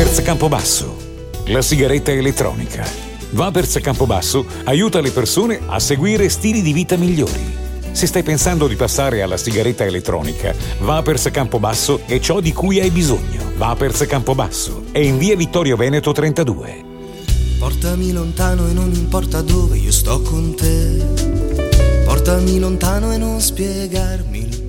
Vapers Campobasso, la sigaretta elettronica. Vapers Campobasso aiuta le persone a seguire stili di vita migliori. Se stai pensando di passare alla sigaretta elettronica, Vapers Campobasso è ciò di cui hai bisogno. Vapers Campobasso è in via Vittorio Veneto 32. Portami lontano e non importa dove io sto con te. Portami lontano e non spiegarmi il